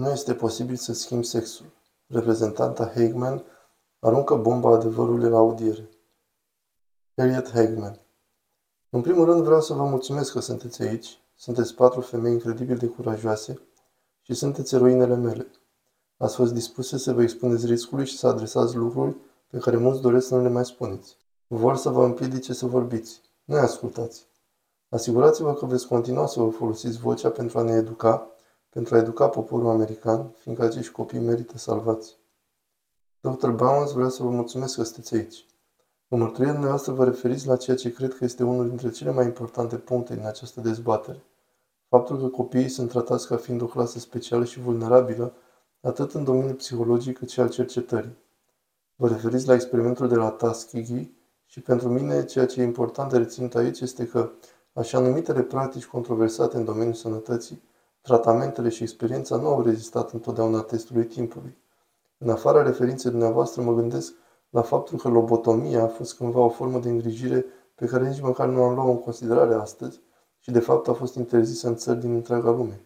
Nu este posibil să schimbi sexul. Reprezentanta Hagman aruncă bomba adevărului la audiere. Harriet Hagman În primul rând vreau să vă mulțumesc că sunteți aici. Sunteți patru femei incredibil de curajoase și sunteți eroinele mele. Ați fost dispuse să vă expuneți riscului și să adresați lucruri pe care mulți doresc să nu le mai spuneți. Vor să vă împiedice să vorbiți. Nu ascultați. Asigurați-vă că veți continua să vă folosiți vocea pentru a ne educa, pentru a educa poporul american, fiindcă acești copii merită salvați. Dr. Bounds vrea să vă mulțumesc că sunteți aici. În mărturia dumneavoastră vă referiți la ceea ce cred că este unul dintre cele mai importante puncte din această dezbatere. Faptul că copiii sunt tratați ca fiind o clasă specială și vulnerabilă, atât în domeniul psihologic cât și al cercetării. Vă referiți la experimentul de la Tuskegee și pentru mine ceea ce e important de reținut aici este că așa numitele practici controversate în domeniul sănătății, tratamentele și experiența nu au rezistat întotdeauna testului timpului. În afara referinței dumneavoastră mă gândesc la faptul că lobotomia a fost cândva o formă de îngrijire pe care nici măcar nu am luat în considerare astăzi și de fapt a fost interzisă în țări din întreaga lume.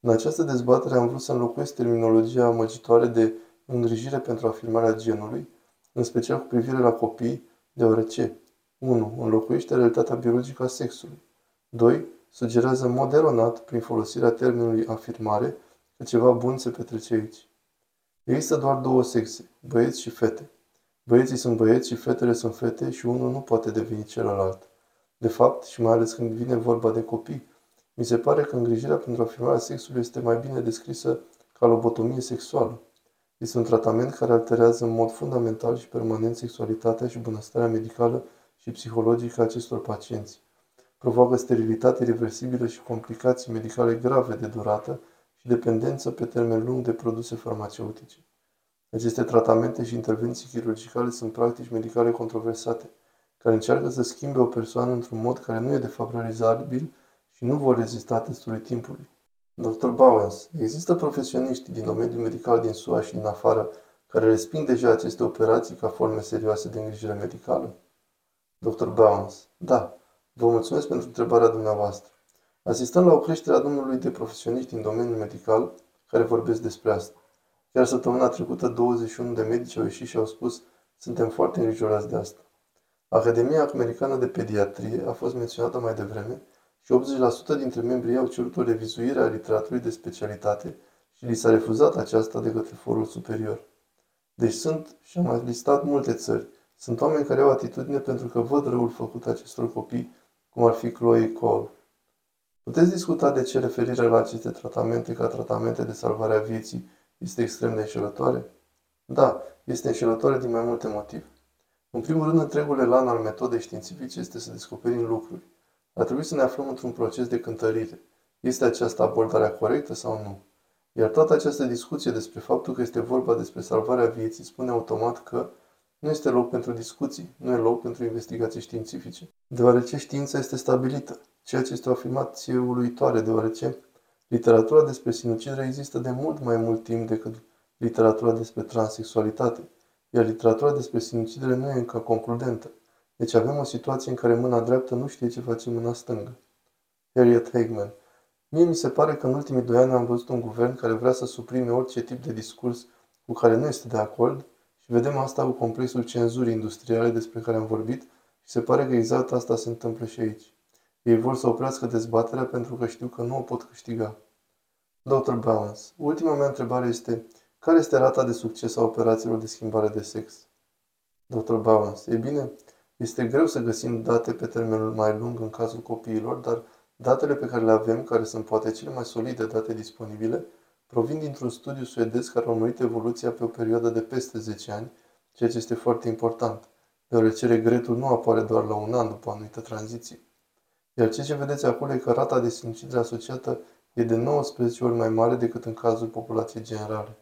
În această dezbatere am vrut să înlocuiesc terminologia amăgitoare de îngrijire pentru afirmarea genului, în special cu privire la copii, deoarece 1. Înlocuiește realitatea biologică a sexului. 2. Sugerează în mod eronat, prin folosirea termenului afirmare, că ceva bun se petrece aici. Există doar două sexe, băieți și fete. Băieții sunt băieți și fetele sunt fete și unul nu poate deveni celălalt. De fapt, și mai ales când vine vorba de copii, mi se pare că îngrijirea pentru afirmarea sexului este mai bine descrisă ca lobotomie sexuală. Este un tratament care alterează în mod fundamental și permanent sexualitatea și bunăstarea medicală și psihologică a acestor pacienți. Provoacă sterilitate irreversibilă și complicații medicale grave de durată și dependență pe termen lung de produse farmaceutice. Aceste tratamente și intervenții chirurgicale sunt practici medicale controversate, care încearcă să schimbe o persoană într-un mod care nu e de fapt realizabil și nu vor rezista testului timpului. Dr. Bowens, există profesioniști din domeniul medical din SUA și din afară care resping deja aceste operații ca forme serioase de îngrijire medicală? Dr. Bowens, da. Vă mulțumesc pentru întrebarea dumneavoastră. Asistăm la o creștere a numărului de profesioniști din domeniul medical care vorbesc despre asta. Chiar săptămâna trecută, 21 de medici au ieșit și au spus suntem foarte îngrijorați de asta. Academia Americană de Pediatrie a fost menționată mai devreme și 80% dintre membrii au cerut o revizuire a literaturii de specialitate și li s-a refuzat aceasta de către forul superior. Deci sunt, și am listat multe țări, sunt oameni care au atitudine pentru că văd răul făcut acestor copii, cum ar fi Chloe Cole. Puteți discuta de ce referirea la aceste tratamente ca tratamente de salvare a vieții este extrem de înșelătoare? Da, este înșelătoare din mai multe motive. În primul rând, întregul elan al metodei științifice este să descoperim lucruri. Ar trebui să ne aflăm într-un proces de cântărire. Este această abordarea corectă sau nu? Iar toată această discuție despre faptul că este vorba despre salvarea vieții spune automat că nu este loc pentru discuții, nu e loc pentru investigații științifice. Deoarece știința este stabilită, ceea ce este o afirmație uluitoare, deoarece literatura despre sinucidere există de mult mai mult timp decât literatura despre transexualitate, iar literatura despre sinucidere nu e încă concludentă. Deci avem o situație în care mâna dreaptă nu știe ce face mâna stângă. Harriet Hagman Mie mi se pare că în ultimii doi ani am văzut un guvern care vrea să suprime orice tip de discurs cu care nu este de acord și vedem asta cu complexul cenzurii industriale despre care am vorbit și se pare că exact asta se întâmplă și aici. Ei vor să oprească dezbaterea pentru că știu că nu o pot câștiga. Dr. Balance, ultima mea întrebare este, care este rata de succes a operațiilor de schimbare de sex? Dr. Balance, e bine, este greu să găsim date pe termen mai lung în cazul copiilor, dar datele pe care le avem, care sunt poate cele mai solide date disponibile, provin dintr-un studiu suedez care a urmărit evoluția pe o perioadă de peste 10 ani, ceea ce este foarte important, deoarece regretul nu apare doar la un an după o anumită tranziție. Iar ceea ce vedeți acolo e că rata de sinucidere asociată e de 19 ori mai mare decât în cazul populației generale.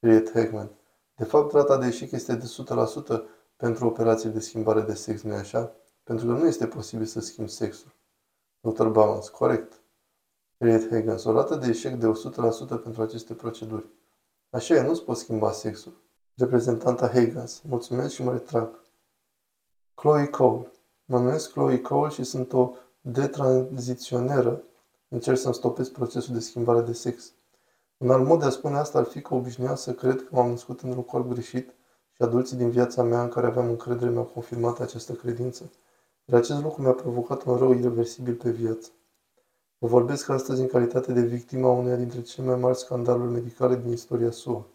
Harriet Hagman. De fapt, rata de eșec este de 100% pentru operații de schimbare de sex, nu așa? Pentru că nu este posibil să schimbi sexul. Dr. Balance, corect. Harriet Higgins, o rată de eșec de 100% pentru aceste proceduri. Așa e, nu-ți poți schimba sexul. Reprezentanta Higgins, mulțumesc și mă retrag. Chloe Cole. Mă numesc Chloe Cole și sunt o detranziționeră. Încerc să-mi stopez procesul de schimbare de sex. Un alt mod de a spune asta ar fi că obișnuiam să cred că m-am născut într-un corp greșit și adulții din viața mea în care aveam încredere mi-au confirmat această credință. Iar acest lucru mi-a provocat un rău irreversibil pe viață. Vă vorbesc astăzi în calitate de victima uneia dintre cele mai mari scandaluri medicale din istoria SUA.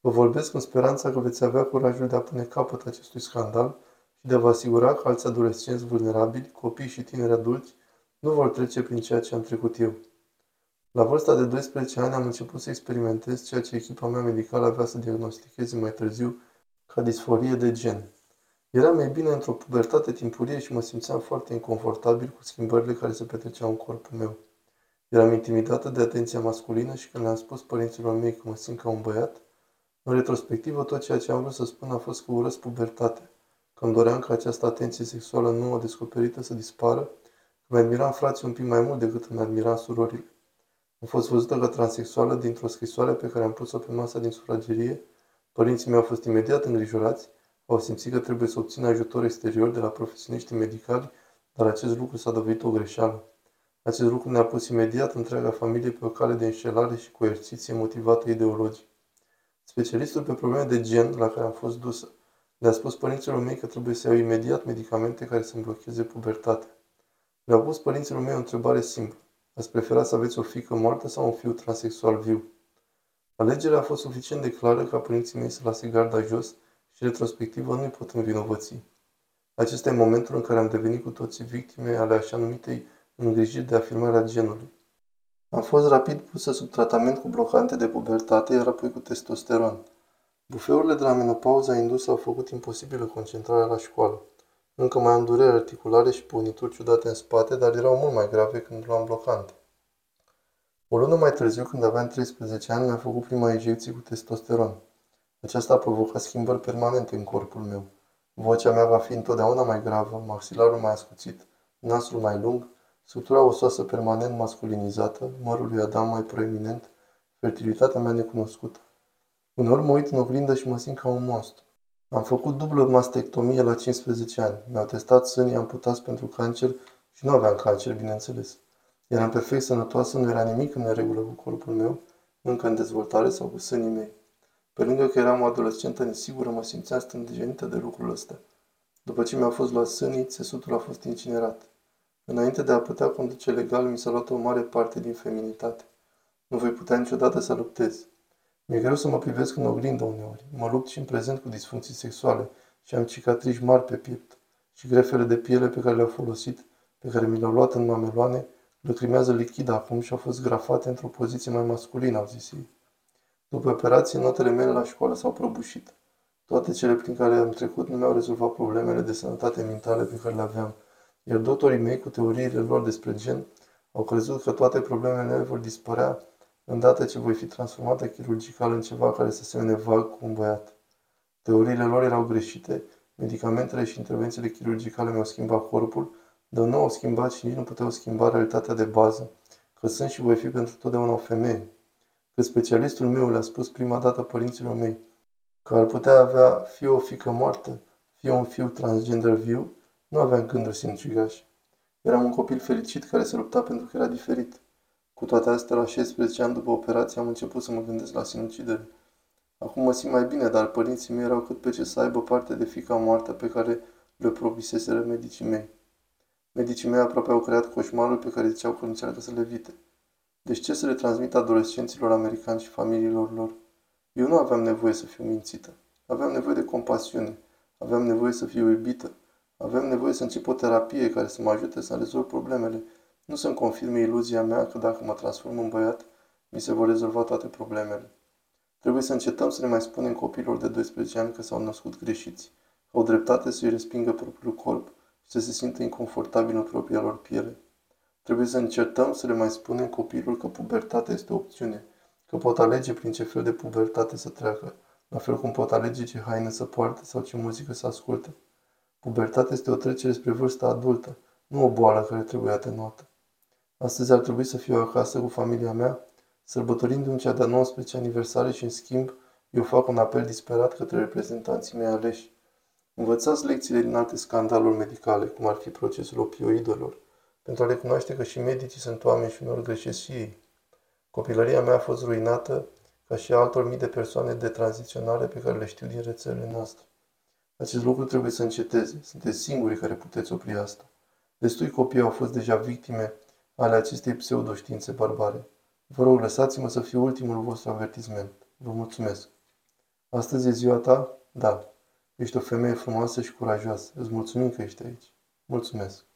Vă vorbesc în speranța că veți avea curajul de a pune capăt acestui scandal și de a vă asigura că alți adolescenți vulnerabili, copii și tineri adulți nu vor trece prin ceea ce am trecut eu. La vârsta de 12 ani am început să experimentez ceea ce echipa mea medicală avea să diagnosticheze mai târziu ca disforie de gen. Eram mai bine într-o pubertate timpurie și mă simțeam foarte inconfortabil cu schimbările care se petreceau în corpul meu. Eram intimidată de atenția masculină și când le-am spus părinților mei că mă simt ca un băiat, în retrospectivă tot ceea ce am vrut să spun a fost că urăsc pubertatea, că îmi doream ca această atenție sexuală nouă descoperită să dispară, că mă admiram frații un pic mai mult decât îmi admiram surorile. Am fost văzută ca transexuală dintr-o scrisoare pe care am pus-o pe masa din sufragerie. Părinții mei au fost imediat îngrijorați, au simțit că trebuie să obțină ajutor exterior de la profesioniști medicali, dar acest lucru s-a dovedit o greșeală. Acest lucru ne-a pus imediat întreaga familie pe o cale de înșelare și coerciție motivată ideologic. Specialistul pe probleme de gen la care am fost dusă le-a spus părinților mei că trebuie să iau imediat medicamente care să-mi blocheze pubertatea. Le-au pus părinților mei o întrebare simplă. Ați prefera să aveți o fică moartă sau un fiu transexual viu? Alegerea a fost suficient de clară ca părinții mei să lase garda jos și retrospectivă nu-i pot învinovăți. Acesta e momentul în care am devenit cu toții victime ale așa numitei îngrijiri de afirmarea genului. Am fost rapid pusă sub tratament cu blocante de pubertate, iar apoi cu testosteron. Bufeurile de la menopauză indusă au făcut imposibilă concentrarea la școală. Încă mai am dureri articulare și punituri ciudate în spate, dar erau mult mai grave când luam blocante. O lună mai târziu, când aveam 13 ani, mi-a făcut prima injecție cu testosteron. Aceasta a provocat schimbări permanente în corpul meu. Vocea mea va fi întotdeauna mai gravă, maxilarul mai ascuțit, nasul mai lung, structura osoasă permanent masculinizată, mărul lui Adam mai proeminent, fertilitatea mea necunoscută. Uneori mă uit în oglindă și mă simt ca un monstru. Am făcut dublă mastectomie la 15 ani. Mi-au testat sânii amputați pentru cancer și nu aveam cancer, bineînțeles. Eram perfect sănătoasă, nu era nimic în neregulă cu corpul meu, încă în dezvoltare sau cu sânii mei. Pe lângă că eram o adolescentă nesigură, mă simțeam stândejenită de lucrul ăsta. După ce mi-au fost luat sânii, țesutul a fost incinerat. Înainte de a putea conduce legal, mi s-a luat o mare parte din feminitate. Nu voi putea niciodată să luptez. Mi-e greu să mă privesc în oglindă uneori. Mă lupt și în prezent cu disfuncții sexuale și am cicatrici mari pe piept. Și grefele de piele pe care le-au folosit, pe care mi le-au luat în mameloane, lăcrimează lichid acum și au fost grafate într-o poziție mai masculină, au zis ei. După operație, notele mele la școală s-au prăbușit. Toate cele prin care am trecut nu mi-au rezolvat problemele de sănătate mentale pe care le aveam, iar doctorii mei, cu teoriile lor despre gen, au crezut că toate problemele mele vor dispărea îndată ce voi fi transformată chirurgical în ceva care să semene vag cu un băiat. Teoriile lor erau greșite, medicamentele și intervențiile chirurgicale mi-au schimbat corpul, dar nu au schimbat și nici nu puteau schimba realitatea de bază, că sunt și voi fi pentru totdeauna o femeie. Că specialistul meu le-a spus prima dată părinților mei că ar putea avea fie o fică moartă, fie un fiu transgender viu, nu aveam gânduri sinucigașe. Eram un copil fericit care se lupta pentru că era diferit. Cu toate astea, la 16 ani după operație, am început să mă gândesc la sinucidere. Acum mă simt mai bine, dar părinții mei erau cât pe ce să aibă parte de fica moartă pe care le proviseseră medicii mei. Medicii mei aproape au creat coșmarul pe care ziceau că încearcă să le evite. Deci ce să le transmit adolescenților americani și familiilor lor? Eu nu aveam nevoie să fiu mințită. Aveam nevoie de compasiune. Aveam nevoie să fiu iubită. Aveam nevoie să încep o terapie care să mă ajute să rezolv problemele nu să-mi confirme iluzia mea că dacă mă transform în băiat, mi se vor rezolva toate problemele. Trebuie să încetăm să ne mai spunem copiilor de 12 ani că s-au născut greșiți, că au dreptate să-i respingă propriul corp și să se simtă inconfortabil în propria lor piele. Trebuie să încetăm să le mai spunem copiilor că pubertatea este o opțiune, că pot alege prin ce fel de pubertate să treacă, la fel cum pot alege ce haine să poarte sau ce muzică să asculte. Pubertatea este o trecere spre vârsta adultă, nu o boală care trebuie atenuată. Astăzi ar trebui să fiu acasă cu familia mea, sărbătorindu-mi cea de-a 19 aniversare și, în schimb, eu fac un apel disperat către reprezentanții mei aleși. Învățați lecțiile din alte scandaluri medicale, cum ar fi procesul opioidelor, pentru a recunoaște că și medicii sunt oameni și unor greșesc și ei. Copilăria mea a fost ruinată, ca și a altor mii de persoane de tranziționare pe care le știu din rețelele noastre. Acest lucru trebuie să înceteze. Sunteți singurii care puteți opri asta. Destui copii au fost deja victime ale acestei pseudoștiințe barbare. Vă rog, lăsați-mă să fiu ultimul vostru avertisment. Vă mulțumesc. Astăzi e ziua ta? Da. Ești o femeie frumoasă și curajoasă. Îți mulțumim că ești aici. Mulțumesc.